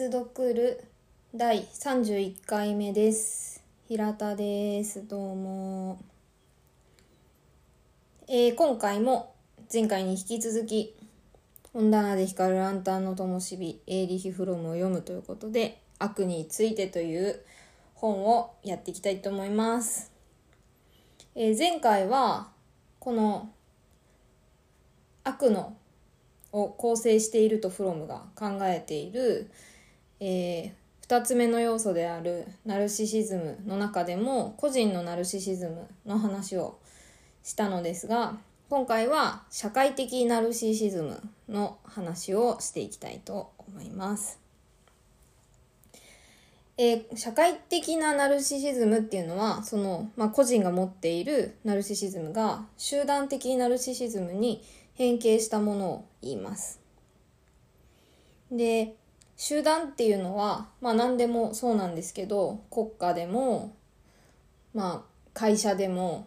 越読る第31回目です。平田です。どうも、えー今回も前回に引き続き本棚で光るランタンの灯火エーリヒ・フロムを読むということで悪についてという本をやっていきたいと思います、えー前回はこの悪のを構成しているとフロムが考えている、え2つ目の要素であるナルシシズムの中でも個人のナルシシズムの話をしたのですが今回は社会的ナルシシズムの話をしていきたいと思います。えー社会的なナルシシズムっていうのはその、まあ、個人が持っているナルシシズムが集団的ナルシシズムに変形したものを言います。で集団っていうのはまあ何でもそうなんですけど国家でもまあ会社でも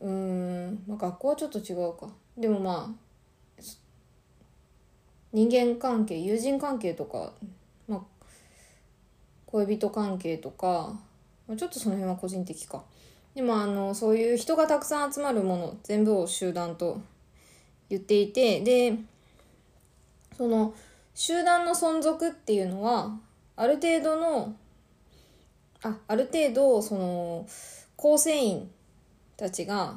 うん、まあ、学校はちょっと違うか。でもまあ人間関係友人関係とか、まあ、恋人関係とか、まあ、ちょっとその辺は個人的か。でもあのそういう人がたくさん集まるもの全部を集団と言っていてでその集団の存続っていうのはある程度のあある程度その構成員たちが、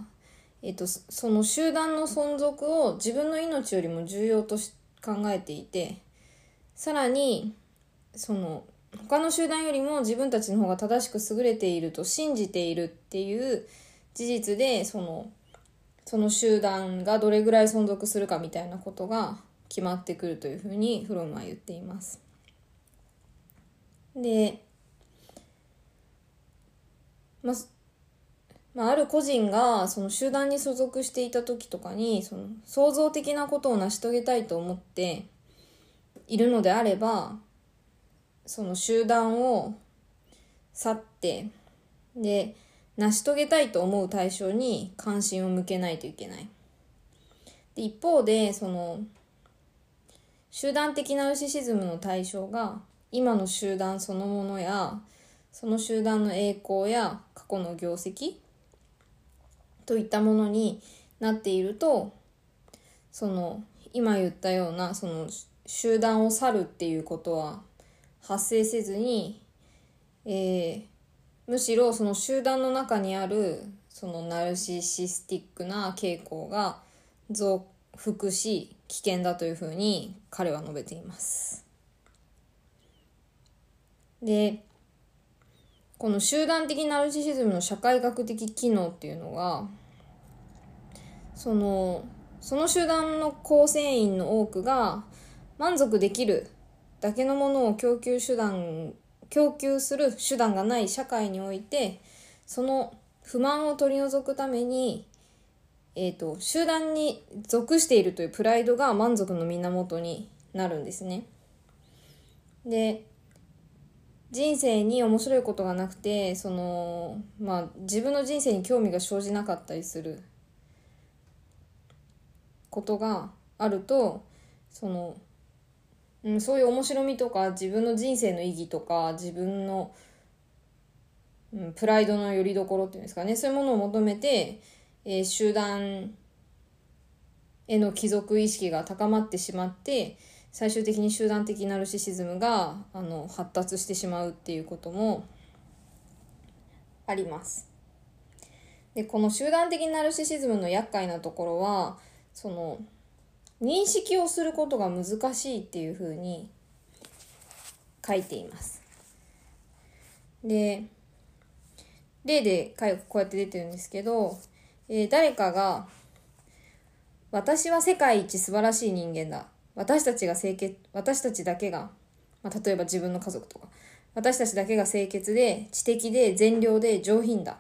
えっと、その集団の存続を自分の命よりも重要とし考えていてさらにその他の集団よりも自分たちの方が正しく優れていると信じているっていう事実でそのその集団がどれぐらい存続するかみたいなことが決まってくるというふうにフロムは言っています。で、まあまあ、ある個人がその集団に所属していた時とかにその創造的なことを成し遂げたいと思っているのであればその集団を去ってで成し遂げたいと思う対象に関心を向けないといけない。で一方でその集団的ナルシシズムの対象が今の集団そのものやその集団の栄光や過去の業績といったものになっているとその今言ったようなその集団を去るっていうことは発生せずに、えーむしろその集団の中にあるそのナルシシスティックな傾向が増幅し危険だというふうに彼は述べています。でこの集団的ナルシシズムの社会学的機能っていうのがそのその集団の構成員の多くが満足できるだけのものを供給手段供給する手段がない社会においてその不満を取り除くために、えー、と集団に属しているというプライドが満足の源になるんですね。で人生に面白いことがなくてその、まあ、自分の人生に興味が生じなかったりすることがあるとそのうん、そういう面白みとか自分の人生の意義とか自分の、うん、プライドの拠り所っていうんですかねそういうものを求めて、えー集団への帰属意識が高まってしまって最終的に集団的ナルシシズムがあの発達してしまうっていうこともあります。でこの集団的ナルシシズムの厄介なところはその認識をすることが難しいっていうふうに書いています。で例でかいこうやって出てるんですけど、えー誰かが「私は世界一素晴らしい人間だ。私たちが清潔私たちだけが、まあ、例えば自分の家族とか。私たちだけが清潔で知的で善良で上品だ。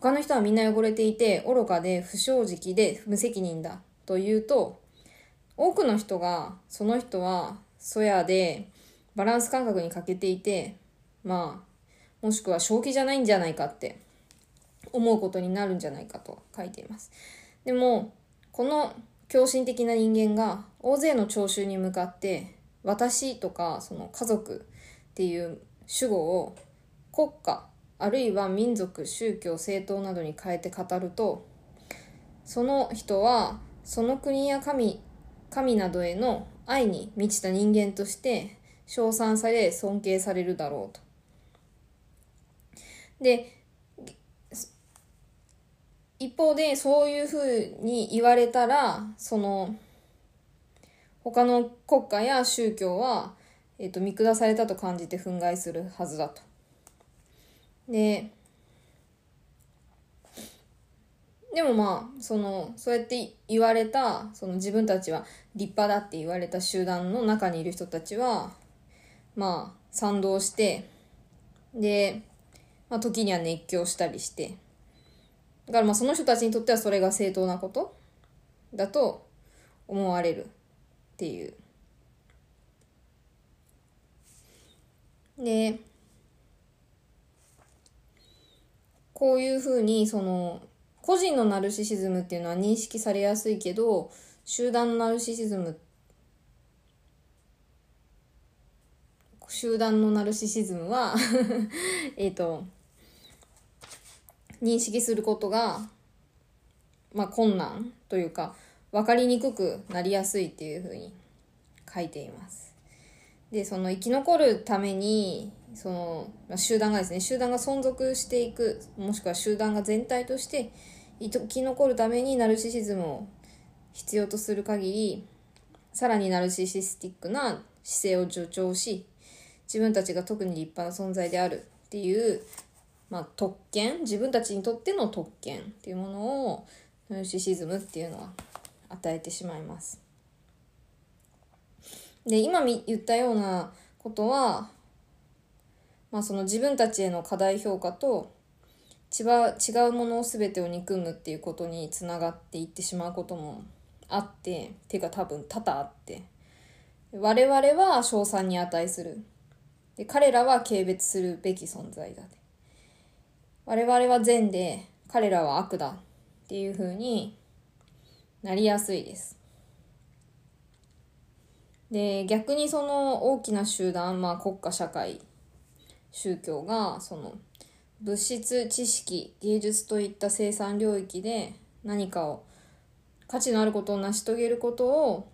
他の人はみんな汚れていて愚かで不正直で無責任だ。というと多くの人がその人はそやでバランス感覚に欠けていてまあもしくは正気じゃないんじゃないかって。思うことになるんじゃないかと書いていますでもこの狂信的な人間が大勢の聴衆に向かって私とかその家族っていう主語を国家あるいは民族宗教政党などに変えて語るとその人はその国や神神などへの愛に満ちた人間として称賛され尊敬されるだろうと。で一方でそういうふうに言われたらその他の国家や宗教は、えーと、見下されたと感じて憤慨するはずだと。ででもまあそのそうやって言われたその自分たちは立派だって言われた集団の中にいる人たちはまあ賛同してで、まあ、時には熱狂したりしてだからまあその人たちにとってはそれが正当なこと？だと思われるっていう。でこういうふうにその個人のナルシシズムっていうのは認識されやすいけど集団のナルシシズム集団のナルシシズムは えっと認識することがまあ困難というか分かりにくくなりやすいっていうふうに書いています。でその生き残るためにその、まあ、集団がですね集団が存続していくもしくは集団が全体として生き残るためにナルシシズムを必要とする限りさらにナルシシスティックな姿勢を助長し自分たちが特に立派な存在であるっていう、まあ、特権。自分たちにとっての特権っていうものをナルシシズムっていうのは与えてしまいます。で今言ったようなことは、まあ、その自分たちへの過大評価と違うものを全てを憎むっていうことにつながっていってしまうこともあってていうか多分多々あって我々は称賛に値する。で彼らは軽蔑するべき存在だ我々は善で彼らは悪だっていうふうになりやすいです。で逆にその大きな集団、まあ、国家社会宗教がその物質知識芸術といった生産領域で何かを価値のあることを成し遂げることを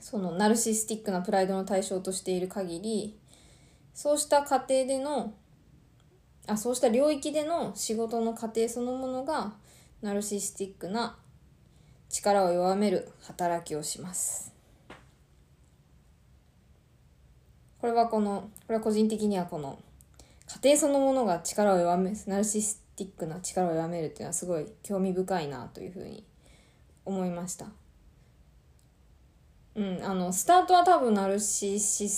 そのナルシスティックなプライドの対象としている限りそうした過程でのあそうした領域での仕事の過程そのものがナルシスティックな力を弱める働きをします。これはこのこれは個人的にはこの家庭そのものが力を弱めナルシスティックな力を弱めるっていうのはすごい興味深いなというふうに思いました。うんあのスタートは多分ナルシシ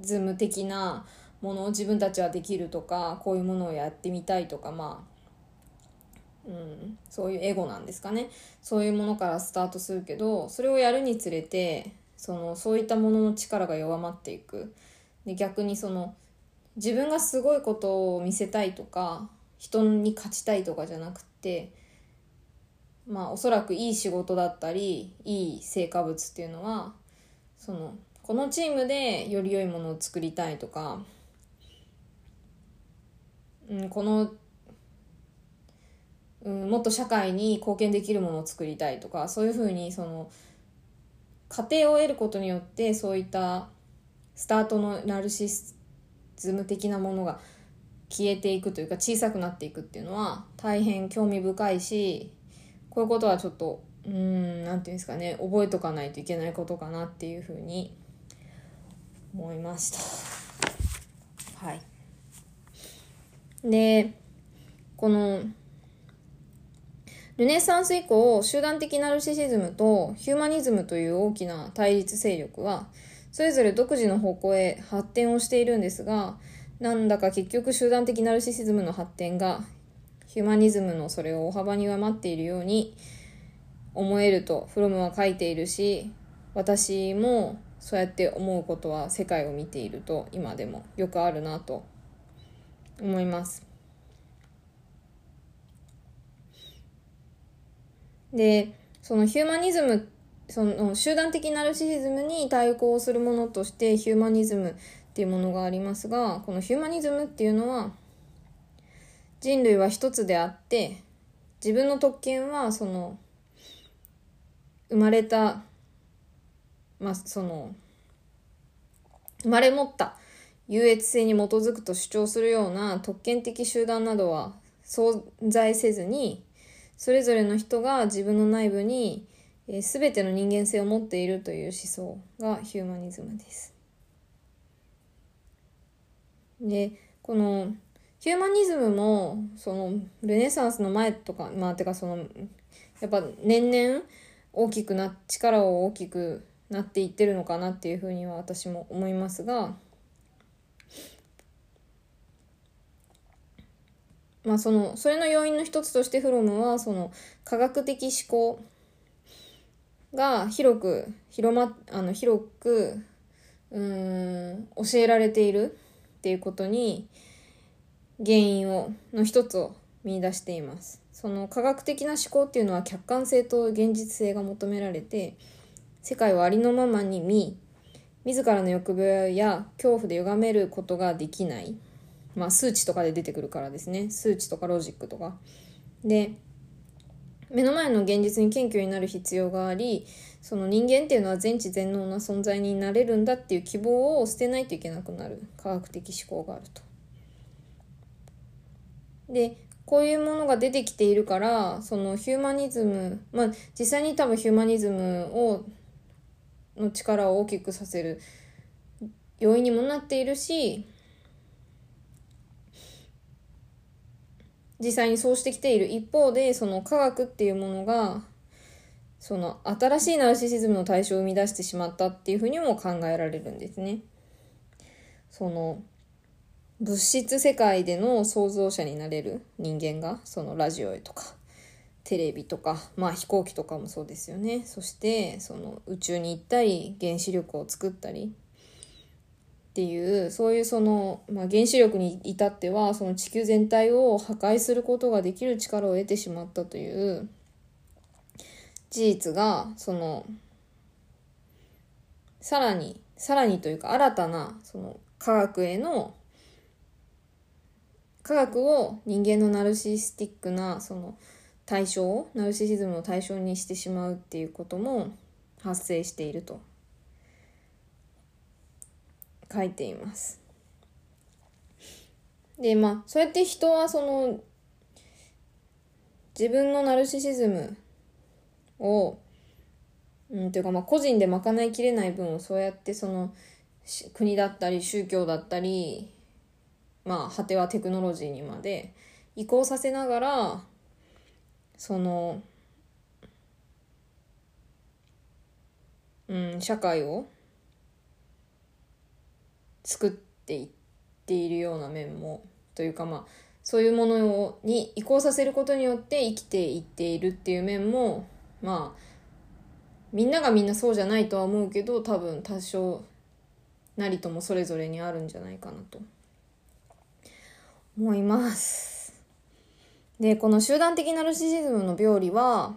ズム的なものを自分たちはできるとかこういうものをやってみたいとかまあ、うん、そういうエゴなんですかね。そういうものからスタートするけどそれをやるにつれてそのそういったものの力が弱まっていく。で逆にその自分がすごいことを見せたいとか人に勝ちたいとかじゃなくてまあおそらくいい仕事だったりいい成果物っていうのはそのこのチームでより良いものを作りたいとか、うん、この、うん、もっと社会に貢献できるものを作りたいとかそういうふうにその過程を得ることによってそういったスタートのナルシスズム的なものが消えていくというか小さくなっていくっていうのは大変興味深いしこういうことはちょっとうん何て言うんですかね覚えとかないといけないことかなっていうふうに思いました。はい。でこのルネサンス以降集団的ナルシシズムとヒューマニズムという大きな対立勢力はそれぞれ独自の方向へ発展をしているんですが、なんだか結局集団的ナルシシズムの発展がヒューマニズムのそれを大幅に上回っているように思えるとフロムは書いているし私もそうやって思うことは世界を見ていると今でもよくあるなと思います。でそのヒューマニズムその集団的ナルシシズムに対抗するものとしてヒューマニズムっていうものがありますがこのヒューマニズムっていうのは人類は一つであって自分の特権はその生まれたまあその生まれ持った優越性に基づくと主張するような特権的集団などは存在せずにそれぞれの人が自分の内部に、えー、全ての人間性を持っているという思想がヒューマニズムです。でこのヒューマニズムもそのルネサンスの前とかまあてかそのやっぱ年々大きくな力を大きくなっていってるのかなっていうふうには私も思いますがまあそのそれの要因の一つとしてフロムはその科学的思考が広く広まあの広くうん教えられているっていうことに原因をの一つを見出しています。その科学的な思考っていうのは客観性と現実性が求められて世界をありのままに見自らの欲望や恐怖で歪めることができないまあ数値とかで出てくるからですね。数値とかロジックとか。で目の前の現実に謙虚になる必要がありその人間っていうのは全知全能な存在になれるんだっていう希望を捨てないといけなくなる。科学的思考があると。でこういうものが出てきているからそのヒューマニズムまあ実際に多分ヒューマニズムをの力を大きくさせる要因にもなっているし実際にそうしてきている一方でその科学っていうものがその新しいナルシシズムの対象を生み出してしまったっていうふうにも考えられるんですね。その物質世界での創造者になれる人間がそのラジオとかテレビとか、まあ、飛行機とかもそうですよねそしてその宇宙に行ったり原子力を作ったりっていうそういうその、まあ、原子力に至ってはその地球全体を破壊することができる力を得てしまったという事実がそのさらにさらにというか新たなその科学への科学を人間のナルシスティックなその対象ナルシシズムの対象にしてしまうっていうことも発生していると。書いています。でまあそうやって人はその自分のナルシシズムをうんていうかまあ個人で賄いきれない分をそうやってその国だったり宗教だったりまあ果てはテクノロジーにまで移行させながらその、うん、社会を作っていっているような面もというかまあそういうものに移行させることによって生きていっているっていう面もまあみんながみんなそうじゃないとは思うけど多分多少なりともそれぞれにあるんじゃないかなと思います。で、この集団的ナルシシズムの病理は、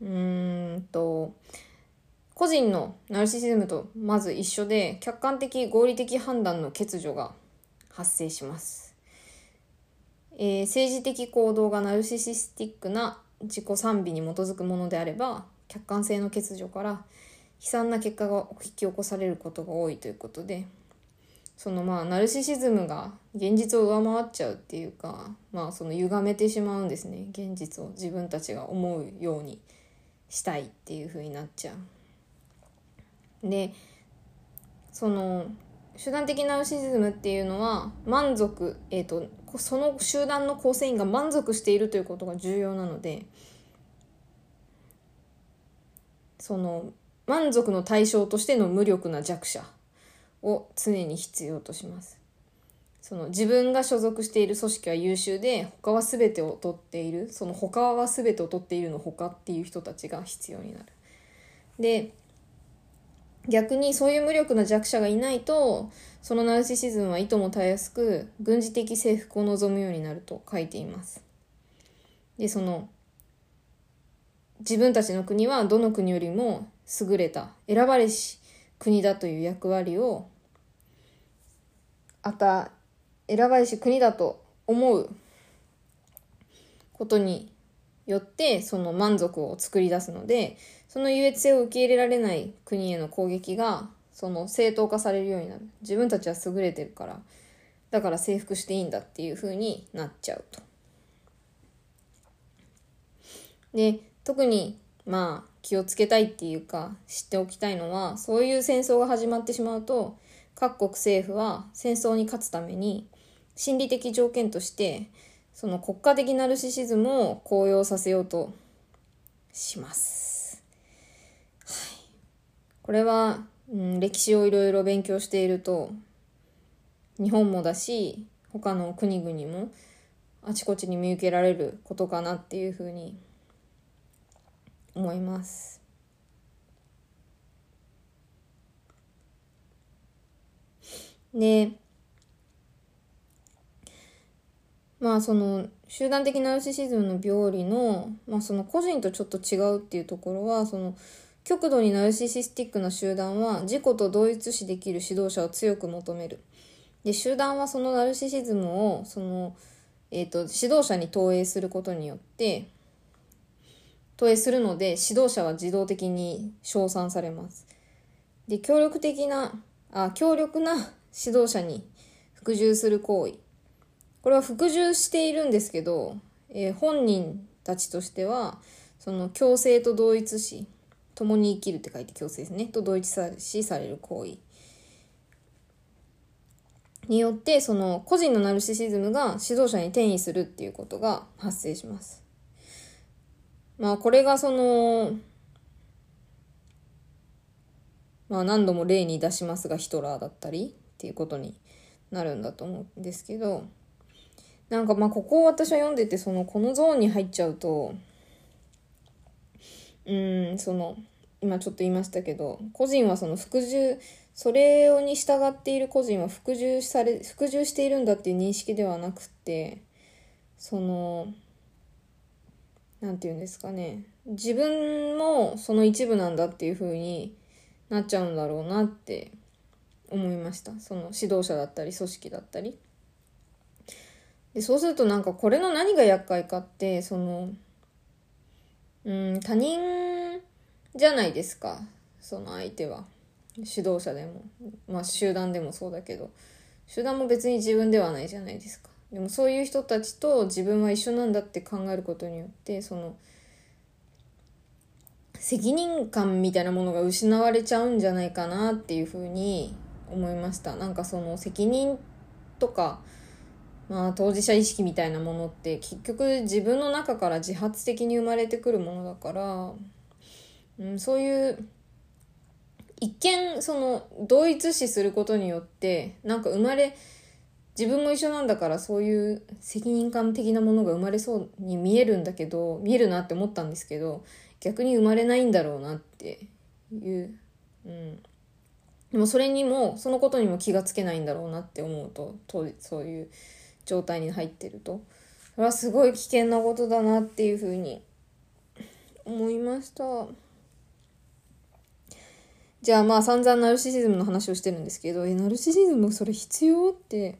うーんと、個人のナルシシズムとまず一緒で、客観的合理的判断の欠如が発生します。えー、政治的行動がナルシシスティックな自己賛美に基づくものであれば、客観性の欠如から悲惨な結果が引き起こされることが多いということで、そのまあナルシシズムが現実を上回っちゃうっていうかまあその歪めてしまうんですね現実を自分たちが思うようにしたいっていう風になっちゃう。でその集団的ナルシシズムっていうのは満足、えーと、とその集団の構成員が満足しているということが重要なのでその満足の対象としての無力な弱者を常に必要とします。その自分が所属している組織は優秀で他は全てを取っているその他は全てを取っているの他っていう人たちが必要になる。で逆にそういう無力な弱者がいないとそのナルシシズムはいともたやすく軍事的征服を望むようになると書いています。でその自分たちの国はどの国よりも優れた選ばれし国だという役割をあた選ばれし国だと思うことによってその満足を作り出すのでその優越性を受け入れられない国への攻撃がその正当化されるようになる自分たちは優れてるからだから征服していいんだっていう風になっちゃうと。で特にまあ気をつけたいっていうか知っておきたいのはそういう戦争が始まってしまうと各国政府は戦争に勝つために心理的条件としてその国家的ナルシシズムを高揚させようとします。これは、うん、歴史をいろいろ勉強していると日本もだし他の国々もあちこちに見受けられることかなっていうふうに思います。でまあその集団的ナルシシズムの病理の,、まあその個人とちょっと違うっていうところはその極度にナルシシスティックな集団は自己と同一視できる指導者を強く求める。で集団はそのナルシシズムをその、えーと、指導者に投影することによって投影するので指導者は自動的に称賛されます。で協力的なあ強力な指導者に服従する行為これは服従しているんですけど、えー、本人たちとしてはその強制と同一視共に生きるって書いて強制ですねと同一視される行為によってその個人のナルシシズムが指導者に転移するっていうことが発生します。まあこれがそのまあ何度も例に出しますがヒトラーだったりっていうことになるんだと思うんですけどなんかまあここを私は読んでてそのこのゾーンに入っちゃうとうんその今ちょっと言いましたけど個人はその服従それに従っている個人は服従され服従しているんだっていう認識ではなくてその何て言うんですかね自分もその一部なんだっていう風になっちゃうんだろうなって思いましたその指導者だったり組織だったり。でそうするとなんかこれの何が厄介かってそのうん他人じゃないですか。その相手は。指導者でも。まあ集団でもそうだけど。集団も別に自分ではないじゃないですか。でもそういう人たちと自分は一緒なんだって考えることによってその責任感みたいなものが失われちゃうんじゃないかなっていうふうに思いました。なんかその責任とかまあ、当事者意識みたいなものって結局自分の中から自発的に生まれてくるものだから、うん、そういう一見その同一視することによってなんか生まれ自分も一緒なんだからそういう責任感的なものが生まれそうに見えるんだけど見えるなって思ったんですけど逆に生まれないんだろうなっていう、うん、でもそれにもそのことにも気がつけないんだろうなって思うとそういう状態に入ってると。それはすごい危険なことだなっていうふうに思いました。じゃあまあ散々ナルシシズムの話をしてるんですけどえナルシシズムそれ必要？って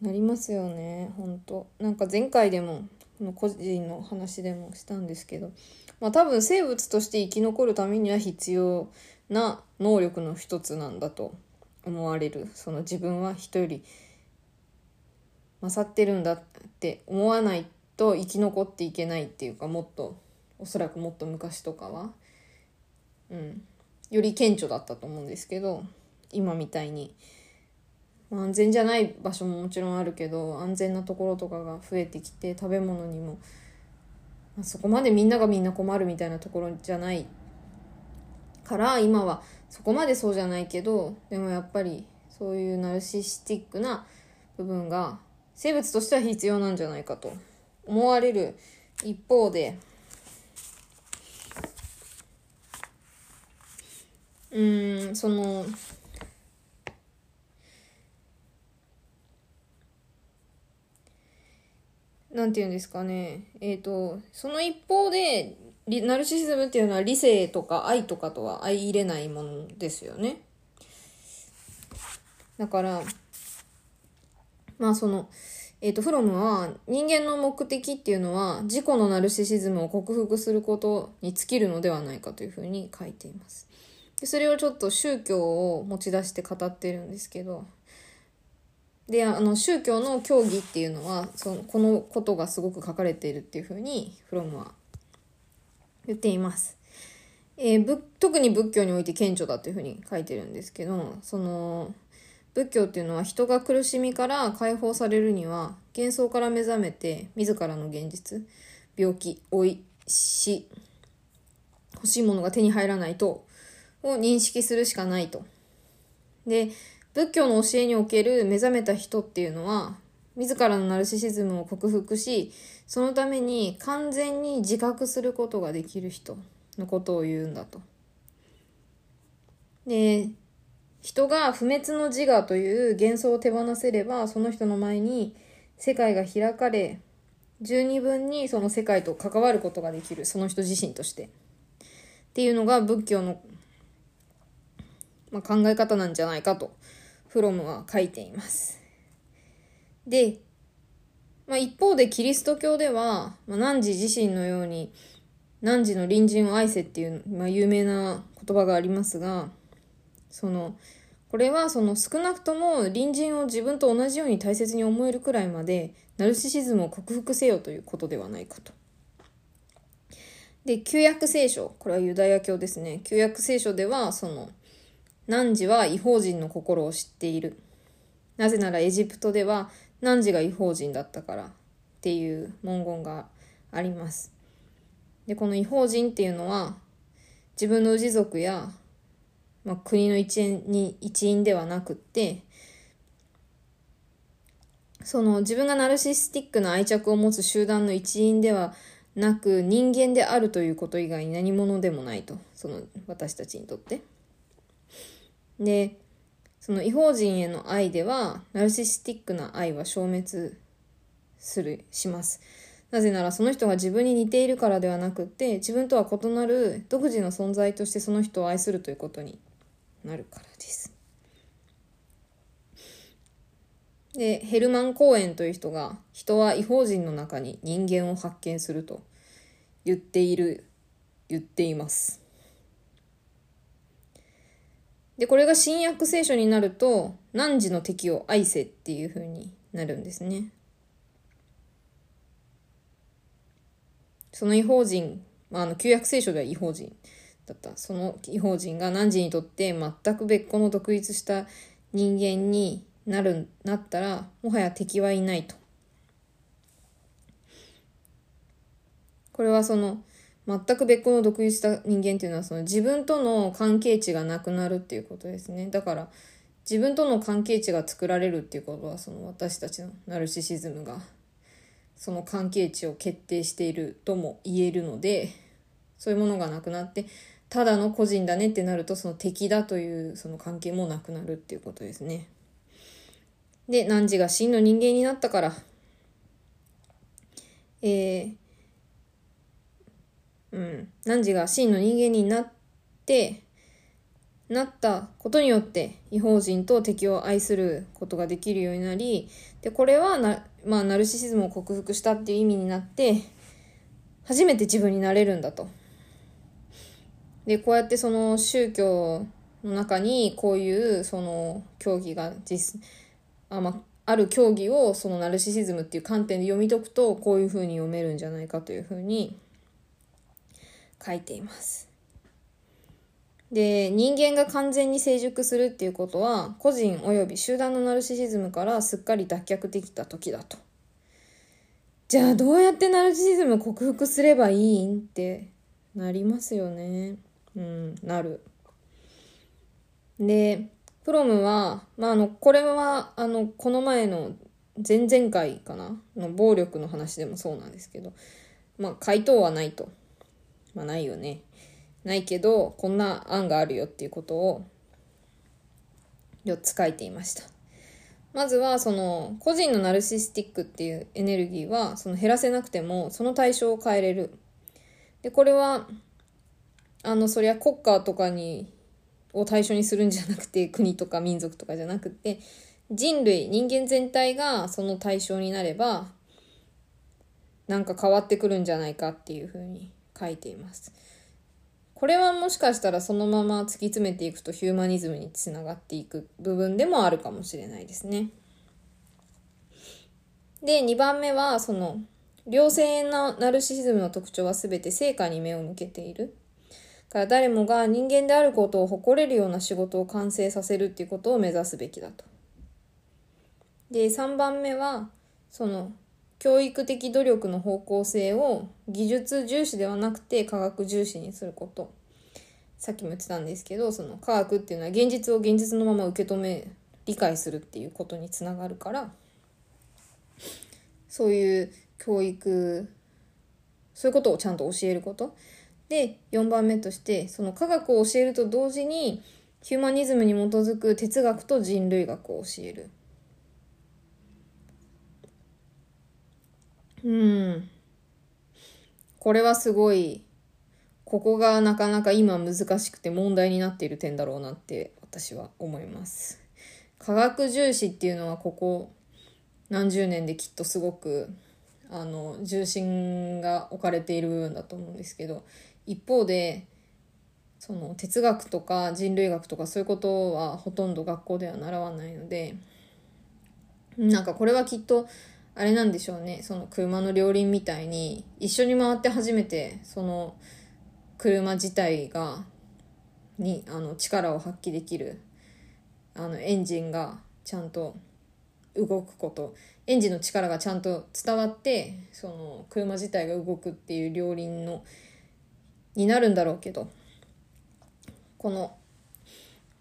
なりますよね本当なんか前回でもこの個人の話でもしたんですけどまあ多分生物として生き残るためには必要な能力の一つなんだと思われる。その自分は人より勝ってるんだって思わないと生き残っていけないっていうかもっとおそらくもっと昔とかは、うん、より顕著だったと思うんですけど今みたいに、安全じゃない場所ももちろんあるけど安全なところとかが増えてきて食べ物にも、まあ、そこまでみんながみんな困るみたいなところじゃないから今はそこまでそうじゃないけどでもやっぱりそういうナルシスティックな部分が生物としては必要なんじゃないかと思われる一方でうんそのなんて言うんですかねえっ、ー、とその一方でナルシシズムっていうのは理性とか愛とかとは相入れないものですよね。だから、まあその、えっ、ー、と、フロムは人間の目的っていうのは自己のナルシシズムを克服することに尽きるのではないかというふうに書いています。でそれをちょっと宗教を持ち出して語ってるんですけど、で、あの、宗教の教義っていうのは、その、このことがすごく書かれているっていうふうに、フロムは言っています。えー、特に仏教において顕著だというふうに書いてるんですけど、その、仏教っていうのは人が苦しみから解放されるには幻想から目覚めて自らの現実病気老い死欲しいものが手に入らないとを認識するしかないと。で仏教の教えにおける目覚めた人っていうのは自らのナルシシズムを克服しそのために完全に自覚することができる人のことを言うんだと。で人が不滅の自我という幻想を手放せれば、その人の前に世界が開かれ、十二分にその世界と関わることができる、その人自身として。っていうのが仏教の、まあ、考え方なんじゃないかと、フロムは書いています。で、まあ、一方でキリスト教では、まあ、汝自身のように、汝の隣人を愛せっていう、まあ、有名な言葉がありますが、そのこれはその少なくとも隣人を自分と同じように大切に思えるくらいまでナルシシズムを克服せよということではないかと。で旧約聖書これはユダヤ教ですね旧約聖書ではその汝は違法人の心を知っている。なぜならエジプトでは汝が違法人だったからっていう文言があります。でこの違法人っていうのは自分の氏族やまあ、国の一員に一員ではなくってその自分がナルシスティックな愛着を持つ集団の一員ではなく人間であるということ以外に何者でもないと。その私たちにとって。でその違法人への愛ではナルシスティックな愛は消滅するします。なぜならその人が自分に似ているからではなくって自分とは異なる独自の存在としてその人を愛するということになるからです。で、ヘルマン・コーエンという人が、人は違法人の中に人間を発見すると言っている、言っています。で、これが新約聖書になると、汝の敵を愛せっていう風になるんですね。その違法人、まあ、あの、旧約聖書では違法人だったその異邦人が汝にとって全く別個の独立した人間になるなったらもはや敵はいないと。これはその全く別個の独立した人間っていうのはその自分との関係値がなくなるっていうことですね。だから自分との関係値が作られるっていうことはその私たちのナルシシズムがその関係値を決定しているとも言えるのでそういうものがなくなってただの個人だねってなるとその敵だというその関係もなくなるっていうことですね。で、汝が真の人間になったから、えー、うん、汝が真の人間になって、なったことによって違法人と敵を愛することができるようになり、で、これはな、まあ、ナルシシズムを克服したっていう意味になって、初めて自分になれるんだと。で、こうやってその宗教の中にこういうその競技が実、あ、まあ、ある競技をそのナルシシズムっていう観点で読み解くとこういうふうに読めるんじゃないかというふうに書いています。で、人間が完全に成熟するっていうことは個人及び集団のナルシシズムからすっかり脱却できた時だと。じゃあどうやってナルシシズム克服すればいいんってなりますよね。うん、なる。で、プロムは、まあ、あの、これは、あの、この前の前々回かな？の暴力の話でもそうなんですけど、まあ、回答はないと。まあ、ないよね。ないけど、こんな案があるよっていうことを4つ書いていました。まずは、その、個人のナルシスティックっていうエネルギーは、その減らせなくても、その対象を変えれる。でこれはあのそりゃ国家とかにを対象にするんじゃなくて国とか民族とかじゃなくて人類人間全体がその対象になればなんか変わってくるんじゃないかっていうふうに書いています。これはもしかしたらそのまま突き詰めていくとヒューマニズムにつながっていく部分でもあるかもしれないですね。で、2番目はその良性なナルシシズムの特徴は全て成果に目を向けている。から誰もが人間であることを誇れるような仕事を完成させるっていうことを目指すべきだと。で、3番目は、その教育的努力の方向性を技術重視ではなくて科学重視にすること。さっきも言ってたんですけどその科学っていうのは現実を現実のまま受け止め理解するっていうことにつながるから。そういう教育そういうことをちゃんと教えること。で4番目としてその科学を教えると同時にヒューマニズムに基づく哲学と人類学を教える。うん。これはすごい、ここがなかなか今難しくて問題になっている点だろうなって私は思います。科学重視っていうのはここ何十年できっとすごくあの重心が置かれている部分だと思うんですけど一方でその哲学とか人類学とかそういうことはほとんど学校では習わないのでなんかこれはきっとあれなんでしょうね。その車の両輪みたいに一緒に回って初めてその車自体がにあの力を発揮できるあのエンジンがちゃんと動くこと。エンジンの力がちゃんと伝わってその車自体が動くっていう両輪のになるんだろうけど。この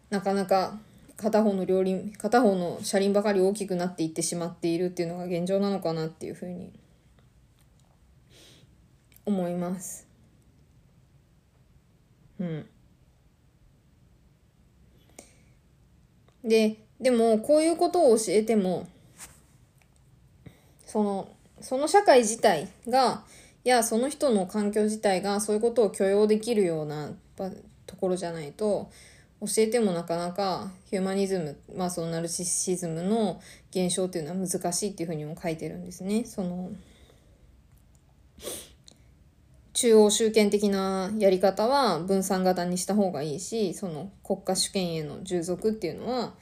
なかなか片方の両輪片方の車輪ばかり大きくなっていってしまっているっていうのが現状なのかなっていうふうに思います。うん。ででもこういうことを教えてもそのその社会自体がいやその人の環境自体がそういうことを許容できるようなところじゃないと教えてもなかなかヒューマニズム、まあそのナルシシズムの現象っていうのは難しいっていうふうにも書いてるんですね。その中央集権的なやり方は分散型にした方がいいしその国家主権への従属っていうのは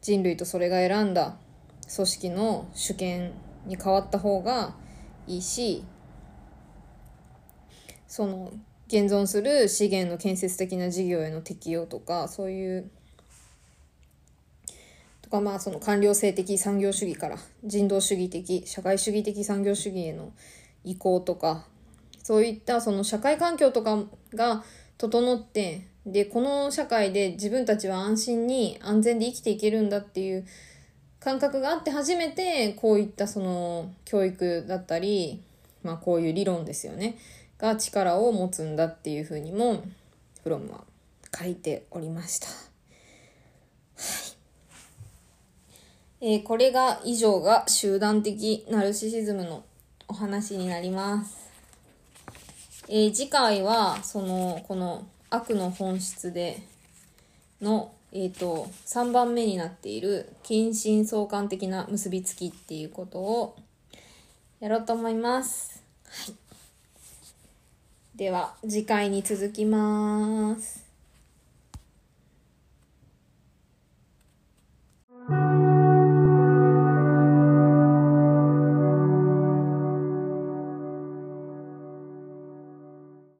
人類とそれが選んだ組織の主権に変わった方がいいしその現存する資源の建設的な事業への適用とかそういうとかまあその官僚制的産業主義から人道主義的社会主義的産業主義への移行とかそういったその社会環境とかが整ってでこの社会で自分たちは安心に安全で生きていけるんだっていう感覚があって初めてこういったその教育だったり、まあ、こういう理論ですよね。が力を持つんだっていうふうにもフロムは書いておりました。はいえー、これが以上が集団的ナルシシズムのお話になります。えー、次回はそのこの悪の本質での、えーと、3番目になっている近親相関的な結びつきっていうことをやろうと思います。はいでは次回に続きます。